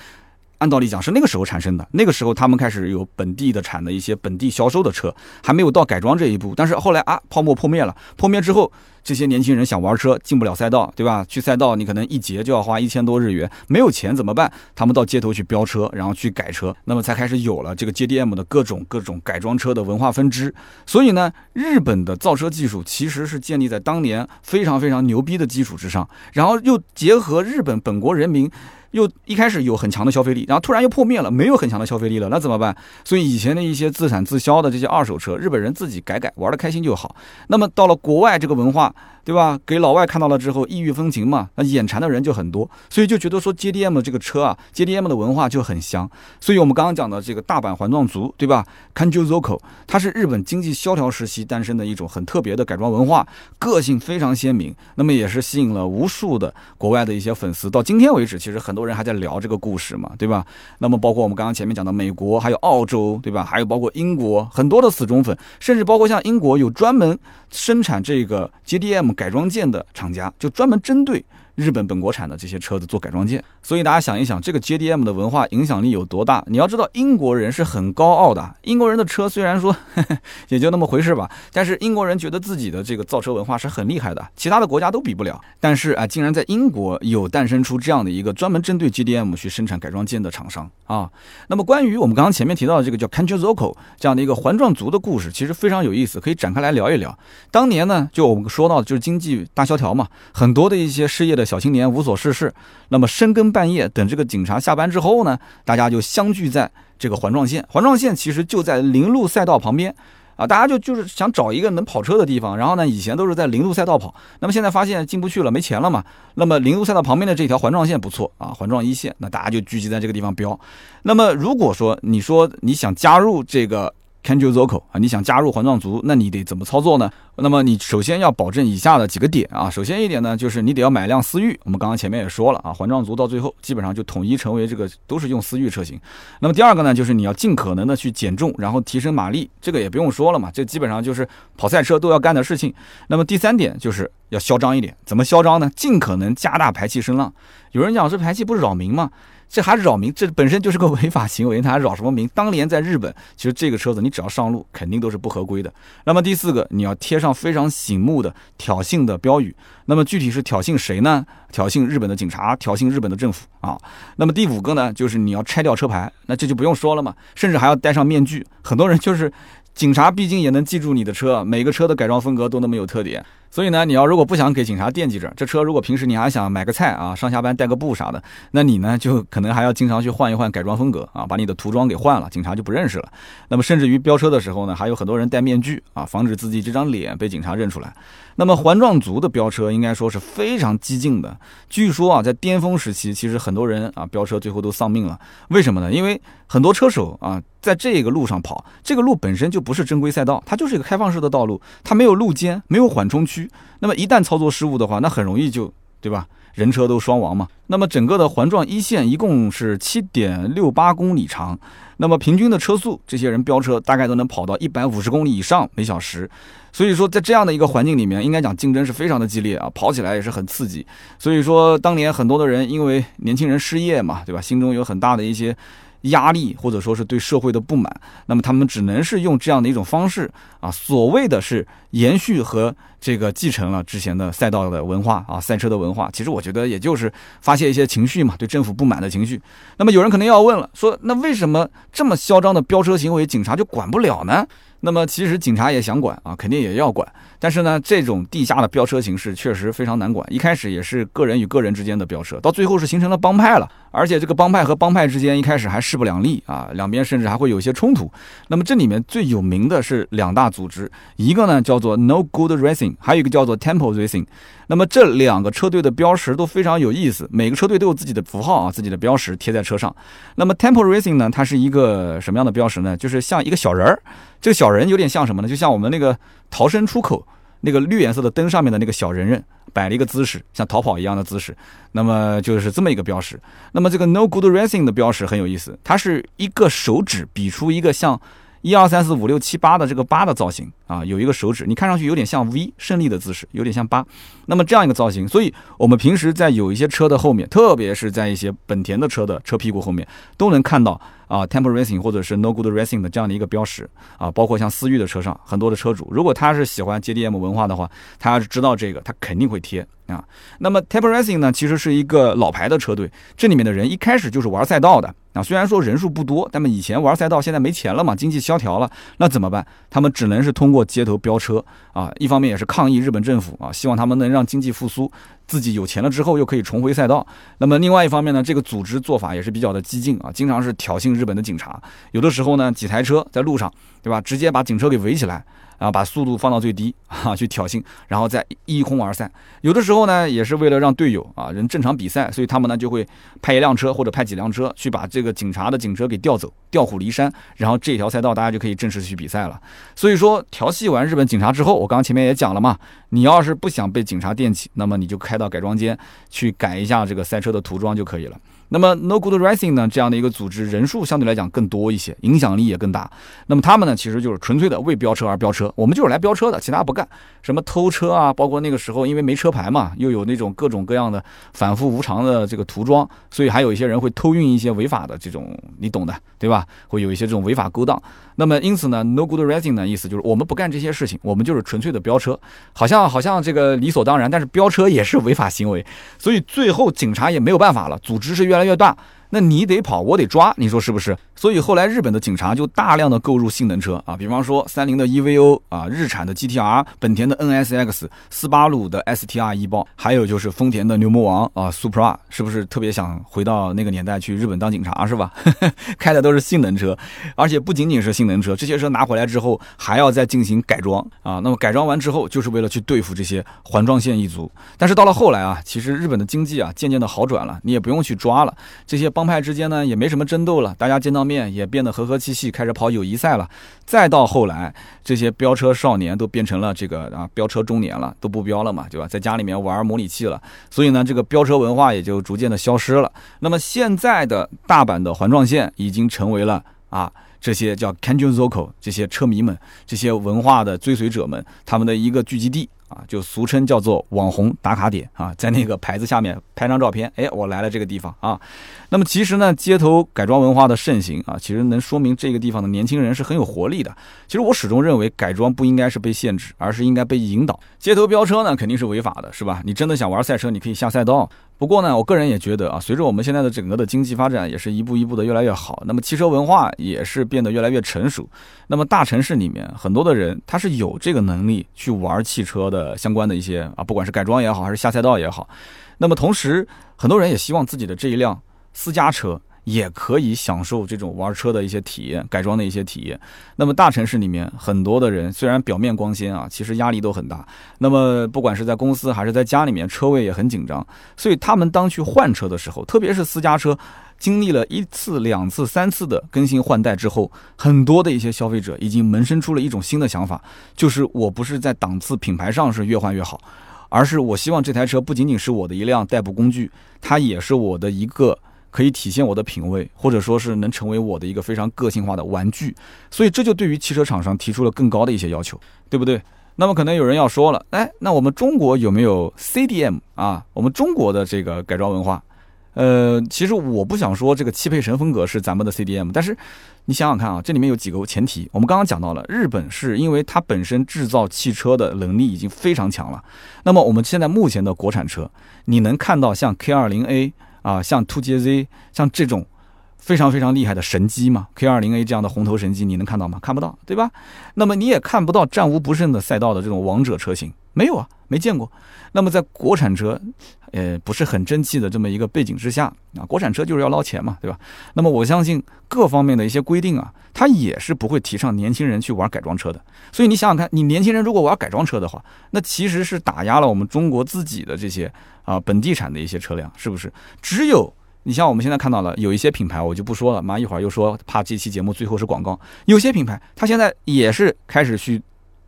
按道理讲是那个时候产生的，那个时候他们开始有本地的产的一些本地销售的车，还没有到改装这一步。但是后来啊，泡沫破灭了，破灭之后，这些年轻人想玩车进不了赛道，对吧？去赛道你可能一节就要花一千多日元，没有钱怎么办？他们到街头去飙车，然后去改车，那么才开始有了这个 JDM 的各种各种改装车的文化分支。所以呢，日本的造车技术其实是建立在当年非常非常牛逼的基础之上，然后又结合日本本国人民。又一开始有很强的消费力，然后突然又破灭了，没有很强的消费力了，那怎么办？所以以前的一些自产自销的这些二手车，日本人自己改改，玩的开心就好。那么到了国外，这个文化。对吧？给老外看到了之后，异域风情嘛，那眼馋的人就很多，所以就觉得说 JDM 这个车啊，JDM 的文化就很香。所以我们刚刚讲的这个大阪环状族，对吧？Kanjuzoko，它是日本经济萧条时期诞生的一种很特别的改装文化，个性非常鲜明。那么也是吸引了无数的国外的一些粉丝。到今天为止，其实很多人还在聊这个故事嘛，对吧？那么包括我们刚刚前面讲的美国，还有澳洲，对吧？还有包括英国，很多的死忠粉，甚至包括像英国有专门生产这个 JDM。改装件的厂家就专门针对。日本本国产的这些车子做改装件，所以大家想一想，这个 JDM 的文化影响力有多大？你要知道，英国人是很高傲的。英国人的车虽然说 <laughs> 也就那么回事吧，但是英国人觉得自己的这个造车文化是很厉害的，其他的国家都比不了。但是啊，竟然在英国有诞生出这样的一个专门针对 JDM 去生产改装件的厂商啊。那么关于我们刚刚前面提到的这个叫 Kanjo Zoko 这样的一个环状族的故事，其实非常有意思，可以展开来聊一聊。当年呢，就我们说到就是经济大萧条嘛，很多的一些失业的。小青年无所事事，那么深更半夜等这个警察下班之后呢，大家就相聚在这个环状线。环状线其实就在零路赛道旁边啊，大家就就是想找一个能跑车的地方。然后呢，以前都是在零路赛道跑，那么现在发现进不去了，没钱了嘛。那么零路赛道旁边的这条环状线不错啊，环状一线，那大家就聚集在这个地方飙。那么如果说你说你想加入这个。Canjo Zoko 啊，你想加入环状族，那你得怎么操作呢？那么你首先要保证以下的几个点啊。首先一点呢，就是你得要买辆思域。我们刚刚前面也说了啊，环状族到最后基本上就统一成为这个都是用思域车型。那么第二个呢，就是你要尽可能的去减重，然后提升马力，这个也不用说了嘛，这基本上就是跑赛车都要干的事情。那么第三点就是要嚣张一点，怎么嚣张呢？尽可能加大排气声浪。有人讲这排气不扰民吗？这还扰民，这本身就是个违法行为，<laughs> 他还扰什么民？当年在日本，其实这个车子你只要上路，肯定都是不合规的。那么第四个，你要贴上非常醒目的挑衅的标语。那么具体是挑衅谁呢？挑衅日本的警察，挑衅日本的政府啊。那么第五个呢，就是你要拆掉车牌，那这就不用说了嘛，甚至还要戴上面具。很多人就是警察，毕竟也能记住你的车，每个车的改装风格都那么有特点。所以呢，你要如果不想给警察惦记着这车，如果平时你还想买个菜啊，上下班带个布啥的，那你呢就可能还要经常去换一换改装风格啊，把你的涂装给换了，警察就不认识了。那么甚至于飙车的时候呢，还有很多人戴面具啊，防止自己这张脸被警察认出来。那么环状族的飙车应该说是非常激进的，据说啊，在巅峰时期，其实很多人啊飙车最后都丧命了。为什么呢？因为很多车手啊在这个路上跑，这个路本身就不是正规赛道，它就是一个开放式的道路，它没有路肩，没有缓冲区。那么一旦操作失误的话，那很容易就对吧？人车都双亡嘛。那么整个的环状一线一共是七点六八公里长，那么平均的车速，这些人飙车大概都能跑到一百五十公里以上每小时。所以说，在这样的一个环境里面，应该讲竞争是非常的激烈啊，跑起来也是很刺激。所以说，当年很多的人因为年轻人失业嘛，对吧？心中有很大的一些。压力或者说是对社会的不满，那么他们只能是用这样的一种方式啊，所谓的是延续和这个继承了之前的赛道的文化啊，赛车的文化。其实我觉得也就是发泄一些情绪嘛，对政府不满的情绪。那么有人可能要问了，说那为什么这么嚣张的飙车行为，警察就管不了呢？那么其实警察也想管啊，肯定也要管。但是呢，这种地下的飙车形式确实非常难管。一开始也是个人与个人之间的飙车，到最后是形成了帮派了。而且这个帮派和帮派之间一开始还势不两立啊，两边甚至还会有一些冲突。那么这里面最有名的是两大组织，一个呢叫做 No Good Racing，还有一个叫做 Temple Racing。那么这两个车队的标识都非常有意思，每个车队都有自己的符号啊，自己的标识贴在车上。那么 Temple Racing 呢，它是一个什么样的标识呢？就是像一个小人儿，这个小人有点像什么呢？就像我们那个逃生出口那个绿颜色的灯上面的那个小人人，摆了一个姿势，像逃跑一样的姿势。那么就是这么一个标识。那么这个 No Good Racing 的标识很有意思，它是一个手指比出一个像。一二三四五六七八的这个八的造型啊，有一个手指，你看上去有点像 V 胜利的姿势，有点像八。那么这样一个造型，所以我们平时在有一些车的后面，特别是在一些本田的车的车屁股后面，都能看到啊，Temple Racing 或者是 No Good Racing 的这样的一个标识啊。包括像思域的车上，很多的车主，如果他是喜欢 JDM 文化的话，他要是知道这个，他肯定会贴啊。那么 Temple Racing 呢，其实是一个老牌的车队，这里面的人一开始就是玩赛道的。啊，虽然说人数不多，但么以前玩赛道，现在没钱了嘛，经济萧条了，那怎么办？他们只能是通过街头飙车啊，一方面也是抗议日本政府啊，希望他们能让经济复苏，自己有钱了之后又可以重回赛道。那么另外一方面呢，这个组织做法也是比较的激进啊，经常是挑衅日本的警察，有的时候呢几台车在路上，对吧？直接把警车给围起来。然后把速度放到最低 <laughs> 啊，去挑衅，然后再一哄而散。有的时候呢，也是为了让队友啊人正常比赛，所以他们呢就会派一辆车或者派几辆车去把这个警察的警车给调走，调虎离山。然后这条赛道大家就可以正式去比赛了。所以说调戏完日本警察之后，我刚刚前面也讲了嘛，你要是不想被警察电起，那么你就开到改装间去改一下这个赛车的涂装就可以了。那么 No Good Racing 呢？这样的一个组织人数相对来讲更多一些，影响力也更大。那么他们呢，其实就是纯粹的为飙车而飙车。我们就是来飙车的，其他不干。什么偷车啊，包括那个时候因为没车牌嘛，又有那种各种各样的反复无常的这个涂装，所以还有一些人会偷运一些违法的这种，你懂的，对吧？会有一些这种违法勾当。那么因此呢，No Good Racing 呢，意思就是我们不干这些事情，我们就是纯粹的飙车。好像好像这个理所当然，但是飙车也是违法行为，所以最后警察也没有办法了，组织是越来。越大，那你得跑，我得抓，你说是不是？所以后来日本的警察就大量的购入性能车啊，比方说三菱的 EVO 啊，日产的 GTR，本田的 NSX，斯巴鲁的 STR 一爆，还有就是丰田的牛魔王啊，Supra，是不是特别想回到那个年代去日本当警察是吧？<laughs> 开的都是性能车，而且不仅仅是性能车，这些车拿回来之后还要再进行改装啊。那么改装完之后，就是为了去对付这些环状线一族。但是到了后来啊，其实日本的经济啊渐渐的好转了，你也不用去抓了，这些帮派之间呢也没什么争斗了，大家见到面也变得和和气气，开始跑友谊赛了。再到后来，这些飙车少年都变成了这个啊飙车中年了，都不飙了嘛，对吧？在家里面玩模拟器了，所以呢，这个飙车文化也就逐渐的消失了。那么现在的大阪的环状线已经成为了啊这些叫 Kanjo Zoko 这些车迷们、这些文化的追随者们他们的一个聚集地。啊，就俗称叫做网红打卡点啊，在那个牌子下面拍张照片，哎，我来了这个地方啊。那么其实呢，街头改装文化的盛行啊，其实能说明这个地方的年轻人是很有活力的。其实我始终认为，改装不应该是被限制，而是应该被引导。街头飙车呢，肯定是违法的，是吧？你真的想玩赛车，你可以下赛道。不过呢，我个人也觉得啊，随着我们现在的整个的经济发展，也是一步一步的越来越好。那么汽车文化也是变得越来越成熟。那么大城市里面很多的人，他是有这个能力去玩汽车的相关的一些啊，不管是改装也好，还是下赛道也好。那么同时，很多人也希望自己的这一辆私家车。也可以享受这种玩车的一些体验，改装的一些体验。那么大城市里面很多的人，虽然表面光鲜啊，其实压力都很大。那么不管是在公司还是在家里面，车位也很紧张。所以他们当去换车的时候，特别是私家车，经历了一次、两次、三次的更新换代之后，很多的一些消费者已经萌生出了一种新的想法，就是我不是在档次品牌上是越换越好，而是我希望这台车不仅仅是我的一辆代步工具，它也是我的一个。可以体现我的品味，或者说是能成为我的一个非常个性化的玩具，所以这就对于汽车厂商提出了更高的一些要求，对不对？那么可能有人要说了，哎，那我们中国有没有 CDM 啊？我们中国的这个改装文化，呃，其实我不想说这个汽配城风格是咱们的 CDM，但是你想想看啊，这里面有几个前提，我们刚刚讲到了，日本是因为它本身制造汽车的能力已经非常强了，那么我们现在目前的国产车，你能看到像 K 二零 A。啊，像 Two JZ 像这种非常非常厉害的神机嘛，K 二零 A 这样的红头神机，你能看到吗？看不到，对吧？那么你也看不到战无不胜的赛道的这种王者车型，没有啊，没见过。那么在国产车，呃，不是很争气的这么一个背景之下啊，国产车就是要捞钱嘛，对吧？那么我相信各方面的一些规定啊，它也是不会提倡年轻人去玩改装车的。所以你想想看，你年轻人如果玩改装车的话，那其实是打压了我们中国自己的这些啊本地产的一些车辆，是不是？只有你像我们现在看到了有一些品牌，我就不说了，妈一会儿又说怕这期节目最后是广告。有些品牌它现在也是开始去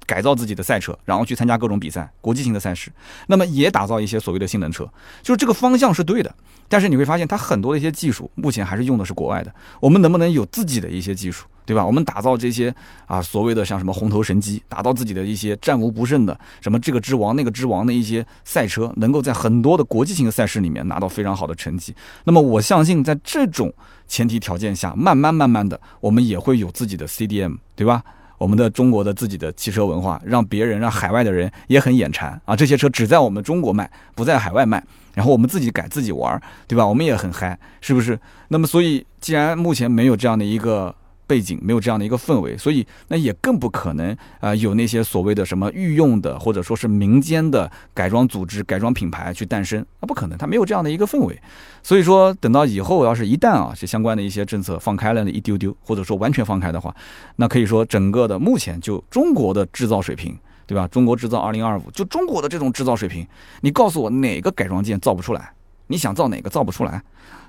改造自己的赛车，然后去参加各种比赛、国际性的赛事，那么也打造一些所谓的性能车，就是这个方向是对的。但是你会发现，它很多的一些技术目前还是用的是国外的。我们能不能有自己的一些技术，对吧？我们打造这些啊所谓的像什么红头神机，打造自己的一些战无不胜的什么这个之王那个之王的一些赛车，能够在很多的国际性的赛事里面拿到非常好的成绩。那么我相信，在这种前提条件下，慢慢慢慢的，我们也会有自己的 CDM，对吧？我们的中国的自己的汽车文化，让别人让海外的人也很眼馋啊！这些车只在我们中国卖，不在海外卖。然后我们自己改自己玩，对吧？我们也很嗨，是不是？那么所以，既然目前没有这样的一个背景，没有这样的一个氛围，所以那也更不可能啊有那些所谓的什么御用的或者说是民间的改装组织、改装品牌去诞生，那不可能，它没有这样的一个氛围。所以说，等到以后要是一旦啊这相关的一些政策放开了那一丢丢，或者说完全放开的话，那可以说整个的目前就中国的制造水平。对吧？中国制造二零二五，就中国的这种制造水平，你告诉我哪个改装件造不出来？你想造哪个造不出来？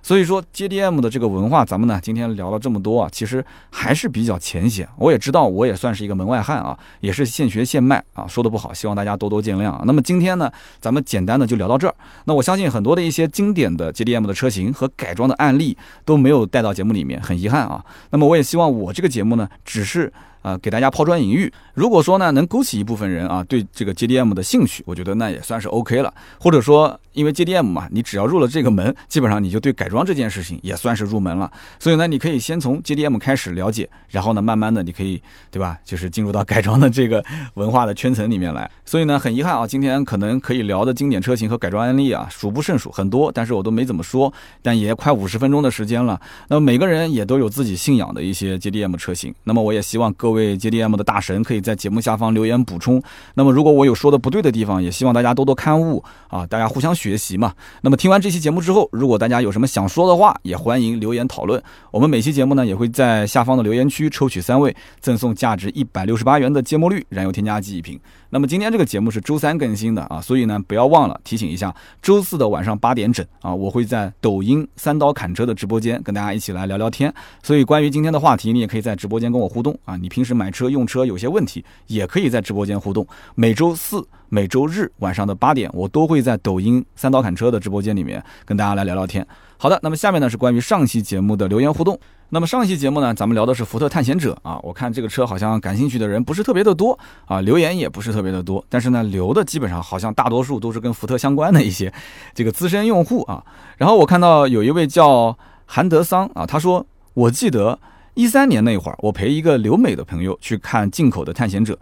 所以说 JDM 的这个文化，咱们呢今天聊了这么多啊，其实还是比较浅显。我也知道，我也算是一个门外汉啊，也是现学现卖啊，说的不好，希望大家多多见谅啊。那么今天呢，咱们简单的就聊到这儿。那我相信很多的一些经典的 JDM 的车型和改装的案例都没有带到节目里面，很遗憾啊。那么我也希望我这个节目呢，只是。啊，给大家抛砖引玉。如果说呢，能勾起一部分人啊对这个 JDM 的兴趣，我觉得那也算是 OK 了。或者说，因为 JDM 嘛，你只要入了这个门，基本上你就对改装这件事情也算是入门了。所以呢，你可以先从 JDM 开始了解，然后呢，慢慢的你可以，对吧？就是进入到改装的这个文化的圈层里面来。所以呢，很遗憾啊，今天可能可以聊的经典车型和改装案例啊，数不胜数，很多，但是我都没怎么说。但也快五十分钟的时间了，那么每个人也都有自己信仰的一些 JDM 车型。那么我也希望各位。JDM 的大神可以在节目下方留言补充。那么，如果我有说的不对的地方，也希望大家多多刊物啊，大家互相学学习嘛。那么，听完这期节目之后，如果大家有什么想说的话，也欢迎留言讨论。我们每期节目呢，也会在下方的留言区抽取三位，赠送价值一百六十八元的芥末绿燃油添加剂一瓶。那么今天这个节目是周三更新的啊，所以呢，不要忘了提醒一下，周四的晚上八点整啊，我会在抖音三刀砍车的直播间跟大家一起来聊聊天。所以关于今天的话题，你也可以在直播间跟我互动啊。你平时买车用车有些问题，也可以在直播间互动。每周四、每周日晚上的八点，我都会在抖音三刀砍车的直播间里面跟大家来聊聊天。好的，那么下面呢是关于上期节目的留言互动。那么上期节目呢，咱们聊的是福特探险者啊，我看这个车好像感兴趣的人不是特别的多啊，留言也不是特别的多，但是呢，留的基本上好像大多数都是跟福特相关的一些这个资深用户啊。然后我看到有一位叫韩德桑啊，他说，我记得一三年那会儿，我陪一个留美的朋友去看进口的探险者，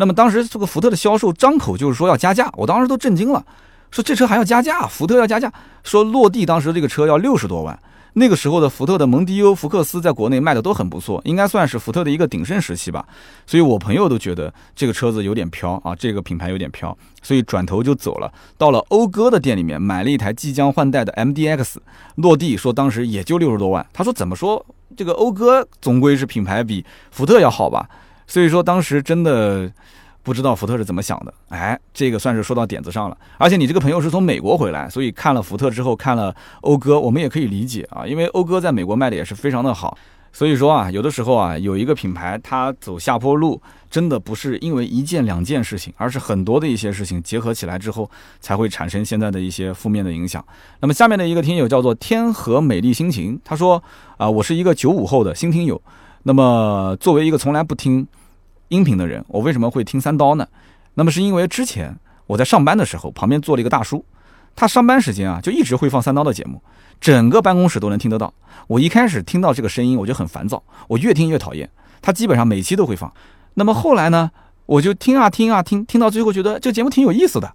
那么当时这个福特的销售张口就是说要加价，我当时都震惊了，说这车还要加价，福特要加价，说落地当时这个车要六十多万。那个时候的福特的蒙迪欧、福克斯在国内卖的都很不错，应该算是福特的一个鼎盛时期吧。所以我朋友都觉得这个车子有点飘啊，这个品牌有点飘，所以转头就走了，到了讴歌的店里面买了一台即将换代的 MDX，落地说当时也就六十多万。他说怎么说这个讴歌总归是品牌比福特要好吧？所以说当时真的。不知道福特是怎么想的？哎，这个算是说到点子上了。而且你这个朋友是从美国回来，所以看了福特之后，看了讴歌，我们也可以理解啊，因为讴歌在美国卖的也是非常的好。所以说啊，有的时候啊，有一个品牌它走下坡路，真的不是因为一件两件事情，而是很多的一些事情结合起来之后，才会产生现在的一些负面的影响。那么下面的一个听友叫做天河美丽心情，他说啊，我是一个九五后的新听友，那么作为一个从来不听。音频的人，我为什么会听三刀呢？那么是因为之前我在上班的时候，旁边坐了一个大叔，他上班时间啊就一直会放三刀的节目，整个办公室都能听得到。我一开始听到这个声音，我就很烦躁，我越听越讨厌。他基本上每期都会放。那么后来呢，我就听啊听啊听，听到最后觉得这节目挺有意思的。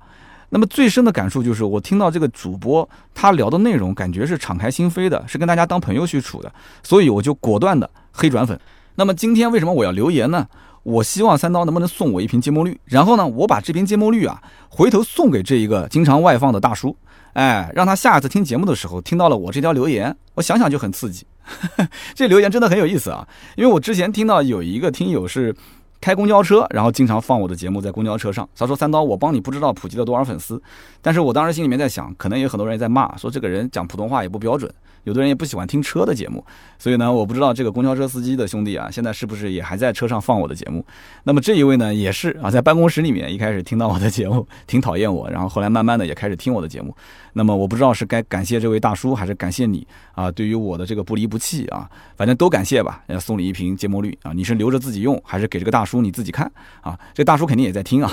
那么最深的感受就是，我听到这个主播他聊的内容，感觉是敞开心扉的，是跟大家当朋友去处的，所以我就果断的黑转粉。那么今天为什么我要留言呢？我希望三刀能不能送我一瓶芥末绿，然后呢，我把这瓶芥末绿啊，回头送给这一个经常外放的大叔，哎，让他下一次听节目的时候听到了我这条留言，我想想就很刺激。<laughs> 这留言真的很有意思啊，因为我之前听到有一个听友是开公交车，然后经常放我的节目在公交车上，他说三刀，我帮你不知道普及了多少粉丝，但是我当时心里面在想，可能有很多人在骂，说这个人讲普通话也不标准。有的人也不喜欢听车的节目，所以呢，我不知道这个公交车司机的兄弟啊，现在是不是也还在车上放我的节目？那么这一位呢，也是啊，在办公室里面一开始听到我的节目，挺讨厌我，然后后来慢慢的也开始听我的节目。那么我不知道是该感谢这位大叔，还是感谢你啊？对于我的这个不离不弃啊，反正都感谢吧。要送你一瓶芥末绿啊，你是留着自己用，还是给这个大叔你自己看啊？这大叔肯定也在听啊。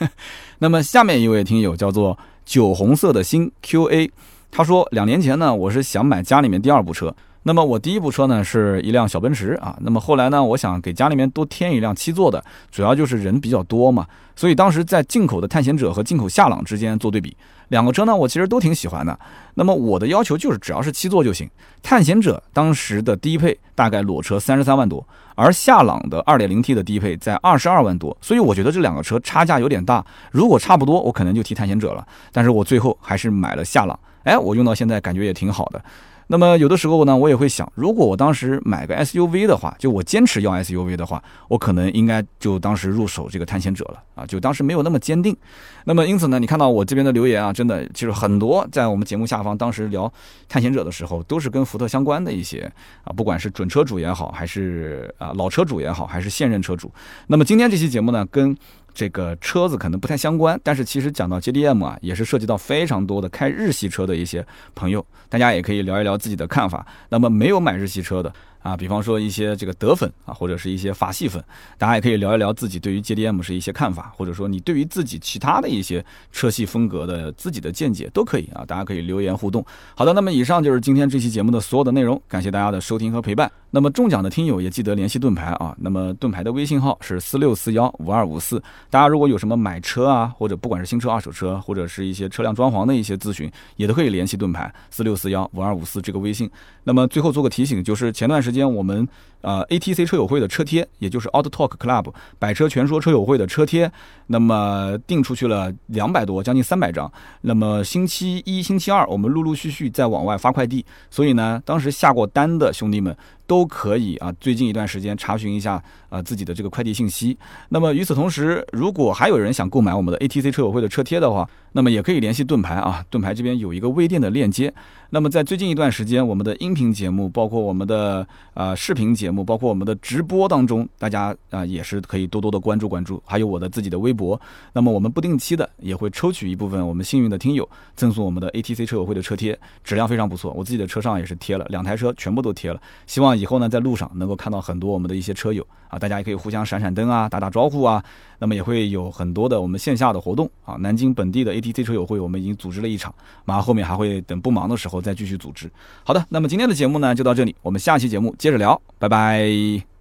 <laughs> 那么下面一位听友叫做酒红色的心 QA。他说，两年前呢，我是想买家里面第二部车。那么我第一部车呢是一辆小奔驰啊。那么后来呢，我想给家里面多添一辆七座的，主要就是人比较多嘛。所以当时在进口的探险者和进口夏朗之间做对比，两个车呢我其实都挺喜欢的。那么我的要求就是只要是七座就行。探险者当时的低配大概裸车三十三万多，而夏朗的二点零 T 的低配在二十二万多。所以我觉得这两个车差价有点大。如果差不多，我可能就提探险者了。但是我最后还是买了夏朗。哎，我用到现在感觉也挺好的。那么有的时候呢，我也会想，如果我当时买个 SUV 的话，就我坚持要 SUV 的话，我可能应该就当时入手这个探险者了啊，就当时没有那么坚定。那么因此呢，你看到我这边的留言啊，真的其实很多，在我们节目下方当时聊探险者的时候，都是跟福特相关的一些啊，不管是准车主也好，还是啊老车主也好，还是现任车主。那么今天这期节目呢，跟这个车子可能不太相关，但是其实讲到 JDM 啊，也是涉及到非常多的开日系车的一些朋友，大家也可以聊一聊自己的看法。那么没有买日系车的。啊，比方说一些这个德粉啊，或者是一些法系粉，大家也可以聊一聊自己对于 JDM 是一些看法，或者说你对于自己其他的一些车系风格的自己的见解都可以啊，大家可以留言互动。好的，那么以上就是今天这期节目的所有的内容，感谢大家的收听和陪伴。那么中奖的听友也记得联系盾牌啊，那么盾牌的微信号是四六四幺五二五四。大家如果有什么买车啊，或者不管是新车、二手车，或者是一些车辆装潢的一些咨询，也都可以联系盾牌四六四幺五二五四这个微信。那么最后做个提醒，就是前段时间间我们。呃，ATC 车友会的车贴，也就是 Auto Talk Club 百车全说车友会的车贴，那么订出去了两百多，将近三百张。那么星期一、星期二，我们陆陆续续在往外发快递，所以呢，当时下过单的兄弟们。都可以啊，最近一段时间查询一下啊自己的这个快递信息。那么与此同时，如果还有人想购买我们的 ATC 车友会的车贴的话，那么也可以联系盾牌啊，盾牌这边有一个微店的链接。那么在最近一段时间，我们的音频节目，包括我们的呃视频节目，包括我们的直播当中，大家啊也是可以多多的关注关注。还有我的自己的微博，那么我们不定期的也会抽取一部分我们幸运的听友，赠送我们的 ATC 车友会的车贴，质量非常不错。我自己的车上也是贴了两台车，全部都贴了，希望以后呢，在路上能够看到很多我们的一些车友啊，大家也可以互相闪闪灯啊，打打招呼啊。那么也会有很多的我们线下的活动啊。南京本地的 ATC 车友会，我们已经组织了一场，马上后面还会等不忙的时候再继续组织。好的，那么今天的节目呢就到这里，我们下期节目接着聊，拜拜。